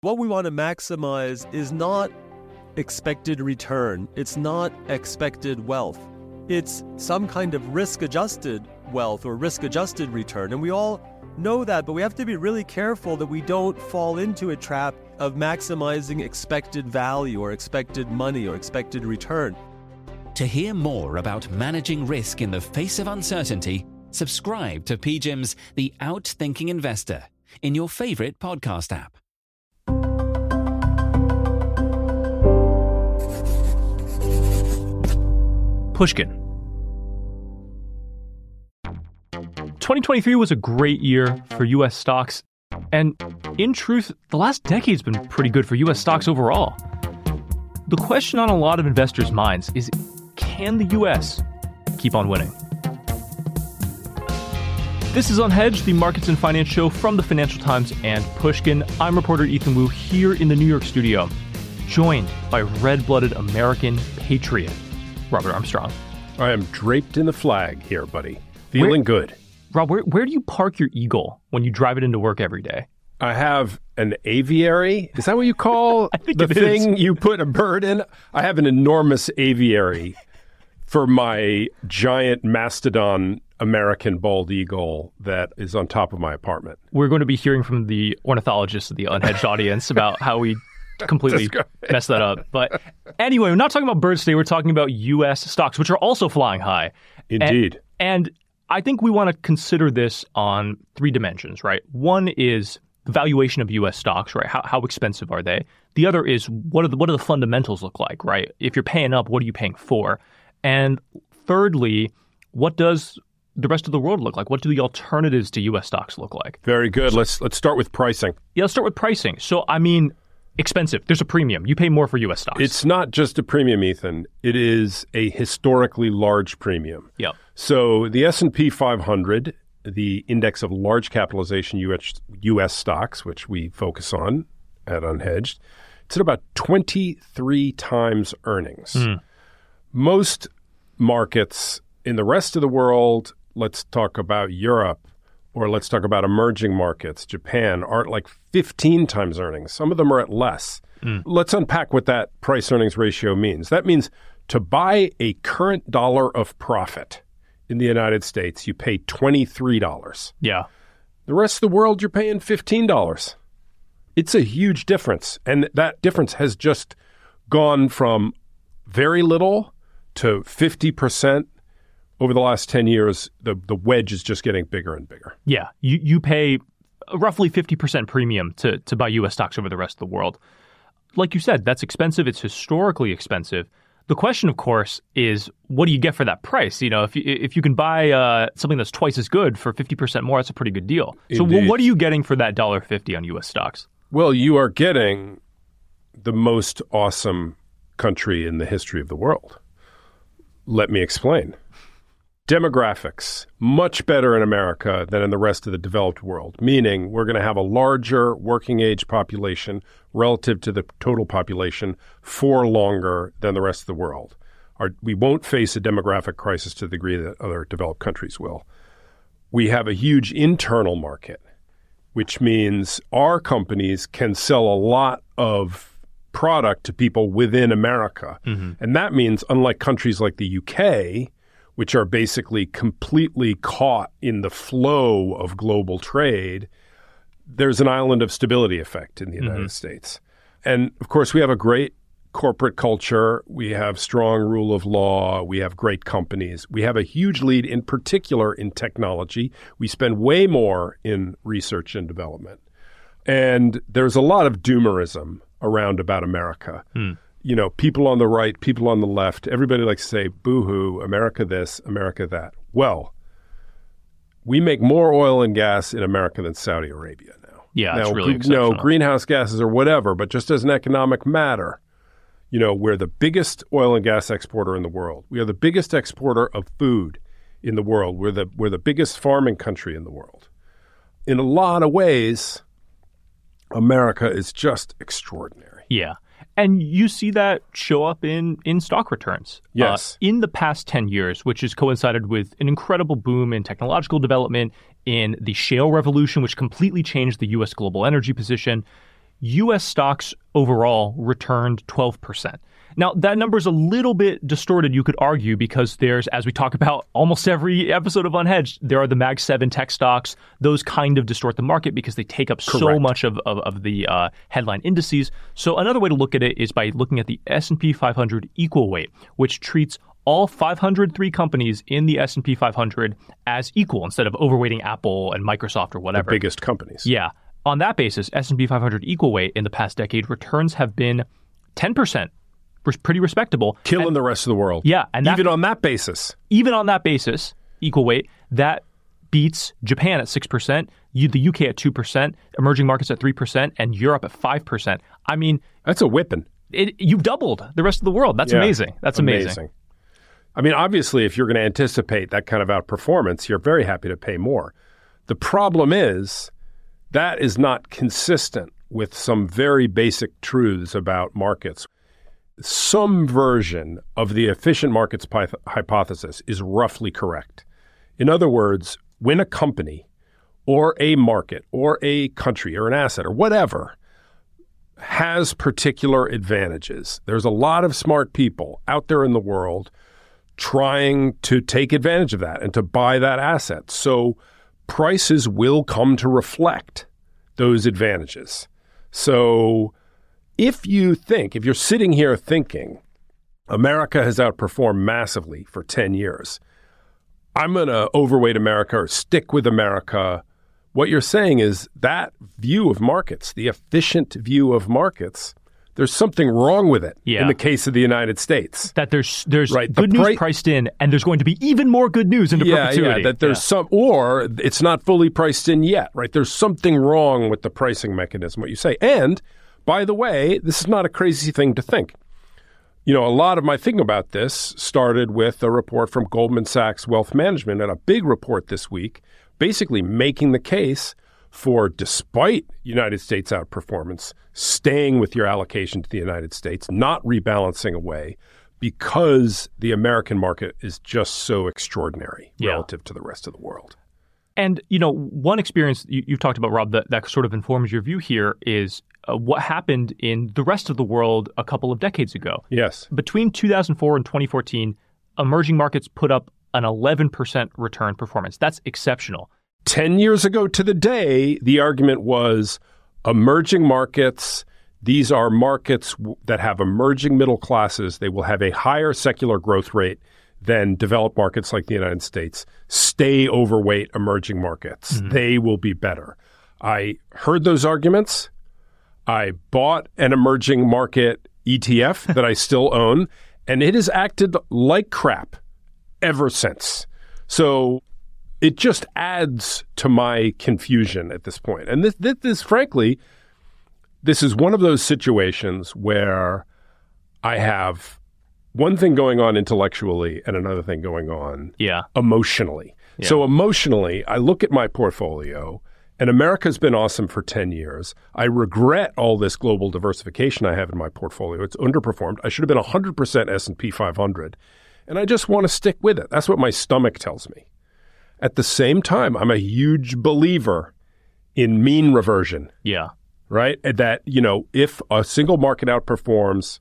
What we want to maximize is not expected return, it's not expected wealth. It's some kind of risk adjusted wealth or risk adjusted return. And we all know that, but we have to be really careful that we don't fall into a trap of maximizing expected value or expected money or expected return. To hear more about managing risk in the face of uncertainty, subscribe to PGIM's The Outthinking Investor in your favorite podcast app. Pushkin. 2023 was a great year for US stocks, and in truth, the last decade's been pretty good for US stocks overall. The question on a lot of investors' minds is can the US keep on winning? This is Unhedged, the markets and finance show from the Financial Times and Pushkin. I'm reporter Ethan Wu here in the New York studio, joined by red blooded American patriot, Robert Armstrong. I am draped in the flag here, buddy. Feeling Where- good. Rob, where, where do you park your Eagle when you drive it into work every day? I have an aviary. Is that what you call the it is. thing you put a bird in? I have an enormous aviary for my giant mastodon American bald eagle that is on top of my apartment. We're going to be hearing from the ornithologists of the unhedged audience about how we completely messed that up. But anyway, we're not talking about birds today. We're talking about U.S. stocks, which are also flying high. Indeed. And I think we want to consider this on three dimensions, right? One is the valuation of U.S. stocks, right? How, how expensive are they? The other is what are the, what do the fundamentals look like, right? If you're paying up, what are you paying for? And thirdly, what does the rest of the world look like? What do the alternatives to U.S. stocks look like? Very good. Let's let's start with pricing. Yeah, let's start with pricing. So, I mean, expensive. There's a premium. You pay more for U.S. stocks. It's not just a premium, Ethan. It is a historically large premium. yeah. So the S&P 500, the index of large capitalization US, US stocks, which we focus on at Unhedged, it's at about 23 times earnings. Hmm. Most markets in the rest of the world, let's talk about Europe or let's talk about emerging markets, Japan, are at like 15 times earnings. Some of them are at less. Mm. Let's unpack what that price earnings ratio means. That means to buy a current dollar of profit in the United States, you pay $23. Yeah. The rest of the world, you're paying $15. It's a huge difference. And that difference has just gone from very little to 50% over the last 10 years. The, the wedge is just getting bigger and bigger. Yeah, you you pay roughly fifty percent premium to to buy U.S. stocks over the rest of the world. Like you said, that's expensive. It's historically expensive. The question, of course, is what do you get for that price? You know, if you, if you can buy uh, something that's twice as good for fifty percent more, that's a pretty good deal. So, wh- Indeed. what are you getting for that dollar fifty on U.S. stocks? Well, you are getting the most awesome country in the history of the world. Let me explain. Demographics, much better in America than in the rest of the developed world, meaning we're going to have a larger working age population relative to the total population for longer than the rest of the world. Our, we won't face a demographic crisis to the degree that other developed countries will. We have a huge internal market which means our companies can sell a lot of product to people within America. Mm-hmm. And that means, unlike countries like the UK, which are basically completely caught in the flow of global trade, there's an island of stability effect in the mm-hmm. United States. And of course, we have a great corporate culture. We have strong rule of law. We have great companies. We have a huge lead, in particular in technology. We spend way more in research and development. And there's a lot of doomerism around about America. Hmm. You know, people on the right, people on the left, everybody likes to say, boo hoo, America this, America that. Well, we make more oil and gas in America than Saudi Arabia now. Yeah, now, it's really gr- no greenhouse gases or whatever, but just as an economic matter, you know, we're the biggest oil and gas exporter in the world. We are the biggest exporter of food in the world. We're the we're the biggest farming country in the world. In a lot of ways, America is just extraordinary. Yeah. And you see that show up in, in stock returns. Yes. Uh, in the past 10 years, which has coincided with an incredible boom in technological development, in the shale revolution, which completely changed the U.S. global energy position, U.S. stocks overall returned 12%. Now, that number is a little bit distorted, you could argue, because there's, as we talk about almost every episode of Unhedged, there are the Mag 7 tech stocks. Those kind of distort the market because they take up so much of, of, of the uh, headline indices. So another way to look at it is by looking at the S&P 500 equal weight, which treats all 503 companies in the S&P 500 as equal instead of overweighting Apple and Microsoft or whatever. The biggest companies. Yeah. On that basis, S&P 500 equal weight in the past decade returns have been 10%, which is pretty respectable. Killing the rest of the world. Yeah, and that- even on that basis. Even on that basis, equal weight, that beats Japan at 6%, the UK at 2%, emerging markets at 3%, and Europe at 5%. I mean, That's a whipping. it, you've doubled the rest of the world. That's Yeah. amazing. That's amazing. I mean, obviously, if you're going to anticipate that kind of outperformance, you're very happy to pay more. The problem is that is not consistent with some very basic truths about markets. Some version of the efficient markets pi- hypothesis is roughly correct. In other words, when a company or a market or a country or an asset or whatever has particular advantages, there's a lot of smart people out there in the world trying to take advantage of that and to buy that asset. So prices will come to reflect those advantages. So if you think, if you're sitting here thinking, America has outperformed massively for 10 years, I'm going to overweight America or stick with America. What you're saying is that view of markets, the efficient view of markets, there's something wrong with it Yeah. in the case of the United States. That there's there's Right, the good news priced in, and there's going to be even more good news into yeah, perpetuity. yeah, that there's some, or it's not fully priced in yet, right? There's something wrong with the pricing mechanism, what you say. And by the way, this is not a crazy thing to think. You know, a lot of my thinking about this started with a report from Goldman Sachs Wealth Management and a big report this week, basically making the case for, despite United States outperformance, staying with your allocation to the United States, not rebalancing away, because the American market is just so extraordinary Yeah. relative to the rest of the world. And you know, one experience you, you've talked about, Rob, that, that sort of informs your view here is uh, what happened in the rest of the world a couple of decades ago. Yes. Between 2004 and 2014, emerging markets put up an 11% return performance. That's exceptional. 10 years ago to the day, the argument was emerging markets. These are markets that have emerging middle classes. They will have a higher secular growth rate than developed markets like the United States. Stay overweight emerging markets. Mm-hmm. They will be better. I heard those arguments. I bought an emerging market ETF that I still own, and it has acted like crap ever since. So it just adds to my confusion at this point. And this, this, this, frankly, this is one of those situations where I have one thing going on intellectually and another thing going on Yeah. emotionally. So emotionally, I look at my portfolio and America's been awesome for 10 years. I regret all this global diversification I have in my portfolio. It's underperformed. I should have been 100% S&P 500. And I just want to stick with it. That's what my stomach tells me. At the same time, I'm a huge believer in mean reversion Yeah. right? That, you know, if a single market outperforms,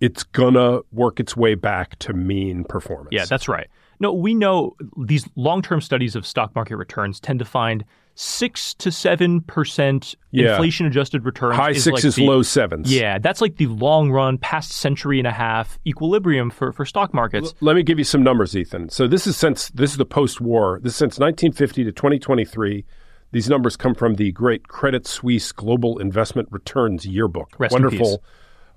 it's gonna work its way back to mean performance. Yeah, that's right. No, we know these long term studies of stock market returns tend to find six to seven percent Yeah. inflation adjusted returns. high is sixes, like the- low sevens. Yeah, that's like the long run, past century and a half equilibrium for, for stock markets. Let me give you some numbers, Ethan. So this is since this is the post-war. This is since 1950 to 2023. These numbers come from the great Credit Suisse Global Investment Returns Yearbook. Rest in Wonderful.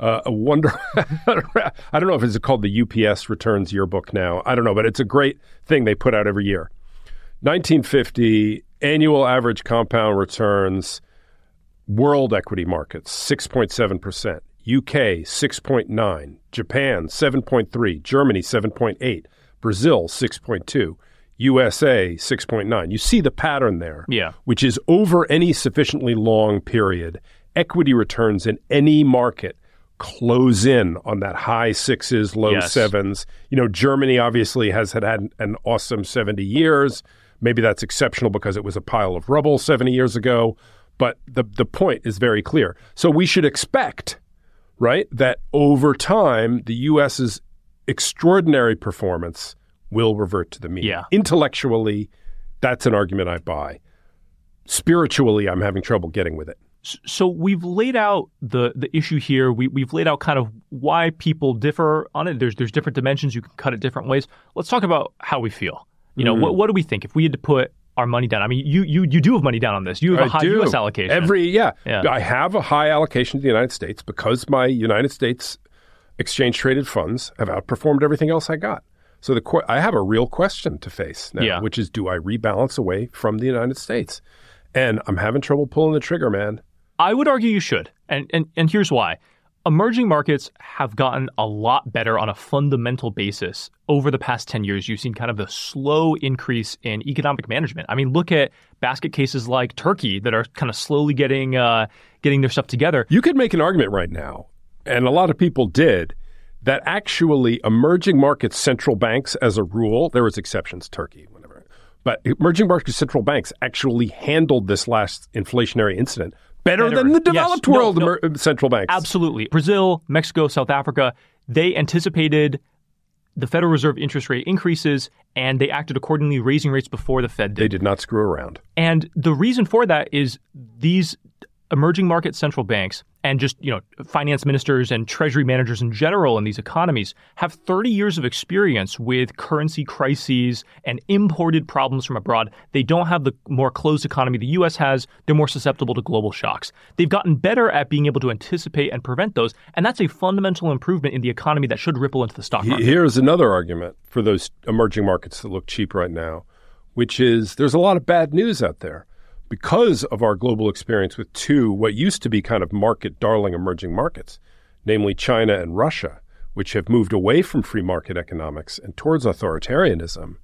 Uh, a wonder. I don't know if it's called the UBS Returns Yearbook now. I don't know, but it's a great thing they put out every year. 1950 annual average compound returns world equity markets 6.7%, UK 6.9, Japan 7.3, Germany 7.8, Brazil 6.2, USA 6.9. You see the pattern there. Yeah. Which is over any sufficiently long period, equity returns in any market close in on that high sixes, low Yes. sevens. You know, Germany obviously has had, had an awesome 70 years. Maybe that's exceptional because it was a pile of rubble 70 years ago. But the the point is very clear. So we should expect, right, that over time the U.S.'s extraordinary performance will revert to the mean. Yeah. Intellectually, that's an argument I buy. Spiritually, I'm having trouble getting with it. So we've laid out the the issue here. We we've laid out kind of why people differ on it. There's there's different dimensions. You can cut it different ways. Let's talk about how we feel. You know, mm-hmm. what what do we think if we had to put our money down? I mean, you you you do have money down on this. You have a I high do. U.S. allocation. Every yeah. Yeah. I have a high allocation to the United States because my United States exchange traded funds have outperformed everything else I got. So the que- I have a real question to face now, Yeah. which is do I rebalance away from the United States? And I'm having trouble pulling the trigger, man. I would argue you should, and and and here's why. Emerging markets have gotten a lot better on a fundamental basis over the past 10 years. You've seen kind of the slow increase in economic management. I mean, look at basket cases like Turkey that are kind of slowly getting uh, getting their stuff together. You could make an argument right now, and a lot of people did, that actually emerging markets central banks, as a rule, there was exceptions, Turkey, whatever, but emerging market central banks actually handled this last inflationary incident better, Better. than the developed No, world no. emer- central banks. Absolutely. Brazil, Mexico, South Africa, they anticipated the Federal Reserve interest rate increases and they acted accordingly, raising rates before the Fed did. They did not screw around. And the reason for that is these emerging market central banks and just, you know, finance ministers and treasury managers in general in these economies have 30 years of experience with currency crises and imported problems from abroad. They don't have the more closed economy the US has. They're more susceptible to global shocks. They've gotten better at being able to anticipate and prevent those, and that's a fundamental improvement in the economy that should ripple into the stock market. Here's another argument for those emerging markets that look cheap right now, which is there's a lot of bad news out there because of our global experience with two what used to be kind of market darling emerging markets, namely China and Russia, which have moved away from free market economics and towards authoritarianism.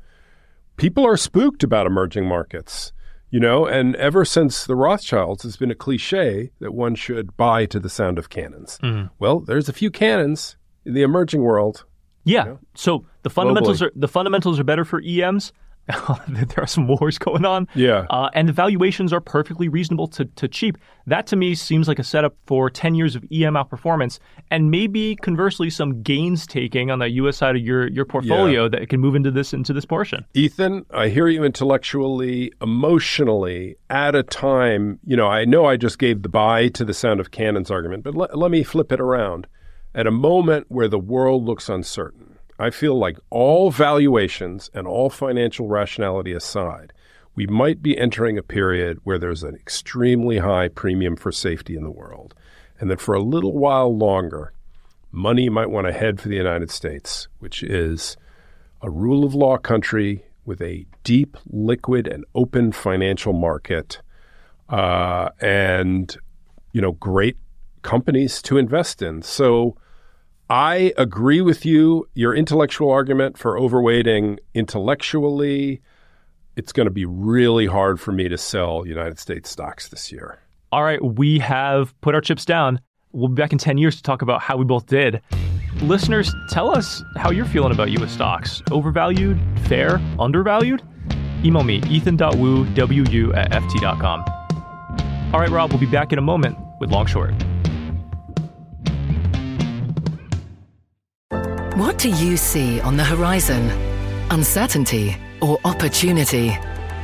People are spooked about emerging markets. You know, and ever since the Rothschilds, it's been a cliche that one should buy to the sound of cannons. Mm-hmm. Well, there's a few cannons in the emerging world. Yeah. So the fundamentals Globally. are the fundamentals are better for EMs. there are some wars going on. Yeah. Uh, and the valuations are perfectly reasonable to, to cheap. That to me seems like a setup for 10 years of EM outperformance and maybe conversely some gains taking on the US side of your, your portfolio that can move into this into this portion. Ethan, I hear you intellectually, emotionally, at a time, you know, I know I just gave the buy to the sound of cannons argument, but let, let me flip it around. At a moment where the world looks uncertain, I feel like all valuations and all financial rationality aside, we might be entering a period where there's an extremely high premium for safety in the world. And that for a little while longer, money might want to head for the United States, which is a rule of law country with a deep, liquid, and open financial market, uh, and you know, great companies to invest in. So, I agree with you. Your intellectual argument for overweighting intellectually, it's going to be really hard for me to sell United States stocks this year. All right, we have put our chips down. We'll be back in 10 years to talk about how we both did. Listeners, tell us how you're feeling about U.S. stocks. Overvalued, fair, undervalued? Email me, ethan.wu, W-U at ft.com. All right, Rob, we'll be back in a moment with Long Short. What do you see on the horizon? Uncertainty or opportunity?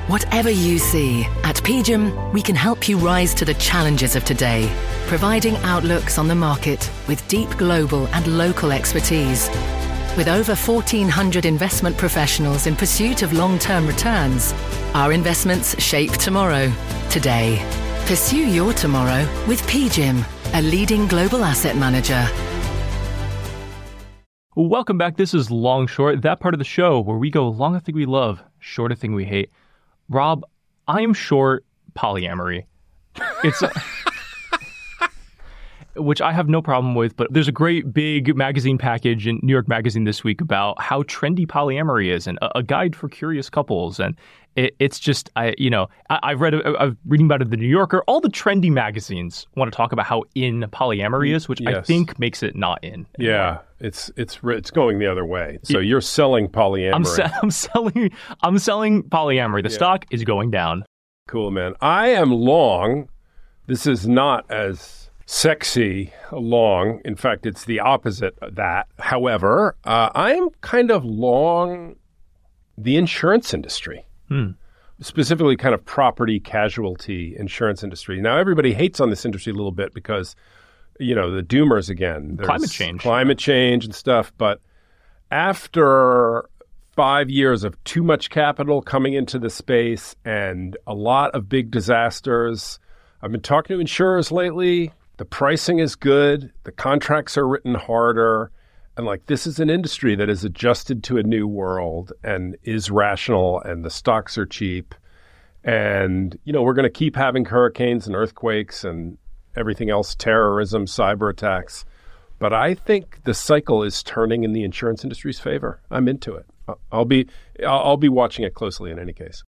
Whatever you see, at PGIM, we can help you rise to the challenges of today, providing outlooks on the market with deep global and local expertise. With over 1,400 investment professionals in pursuit of long term returns, our investments shape tomorrow, today. Pursue your tomorrow with PGIM, a leading global asset manager. Welcome back. This is Long Short, that part of the show where we go long a thing we love, short a thing we hate. Rob, I am short polyamory. It's which I have no problem with, but there's a great big magazine package in New York Magazine this week about how trendy polyamory is and a, a guide for curious couples. And it, it's just, I, you know, I, I've read, I'm reading about it in the New Yorker. All the trendy magazines want to talk about how in polyamory is, which I think makes it not in. Yeah, it's it's it's going the other way. So you're selling polyamory. I'm, se- I'm selling. I'm selling polyamory. The stock is going down. Cool, man. I am long This is not as sexy long. In fact, it's the opposite of that. However, uh, I am kind of long the insurance industry. Specifically, kind of property casualty insurance industry. Now, everybody hates on this industry a little bit because, you know, the doomers again. There's Climate change. Climate change and stuff. But after five years of too much capital coming into the space and a lot of big disasters, I've been talking to insurers lately. The pricing is good, the contracts are written harder. And like this is an industry that is adjusted to a new world and is rational, and the stocks are cheap. And, you know, we're going to keep having hurricanes and earthquakes and everything else terrorism, cyber attacks. But I think the cycle is turning in the insurance industry's favor. I'm into it. I'll be I'll I'll be watching it closely in any case.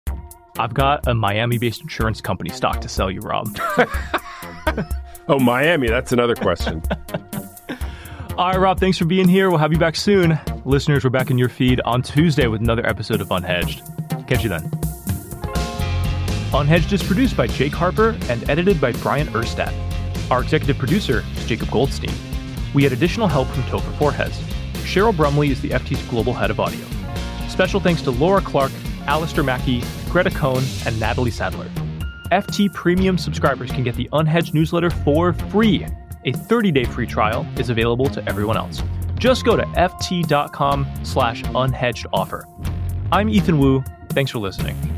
I've got a Miami based insurance company stock to sell you, Rob. Oh, Miami, that's another question. All right, Rob, thanks for being here. We'll have you back soon. Listeners, we're back in your feed on Tuesday with another episode of Unhedged. Catch you then. Unhedged is produced by Jake Harper and edited by Brian Erstadt. Our executive producer is Jacob Goldstein. We had additional help from Topher Forhecz. Cheryl Brumley is the FT's global head of audio. Special thanks to Laura Clark, Alistair Mackey, Greta Cohn, and Natalie Sadler. FT Premium subscribers can get the Unhedged newsletter for free. A 30-day free trial is available to everyone else. Just go to ft.com slash unhedged offer. I'm Ethan Wu. Thanks for listening.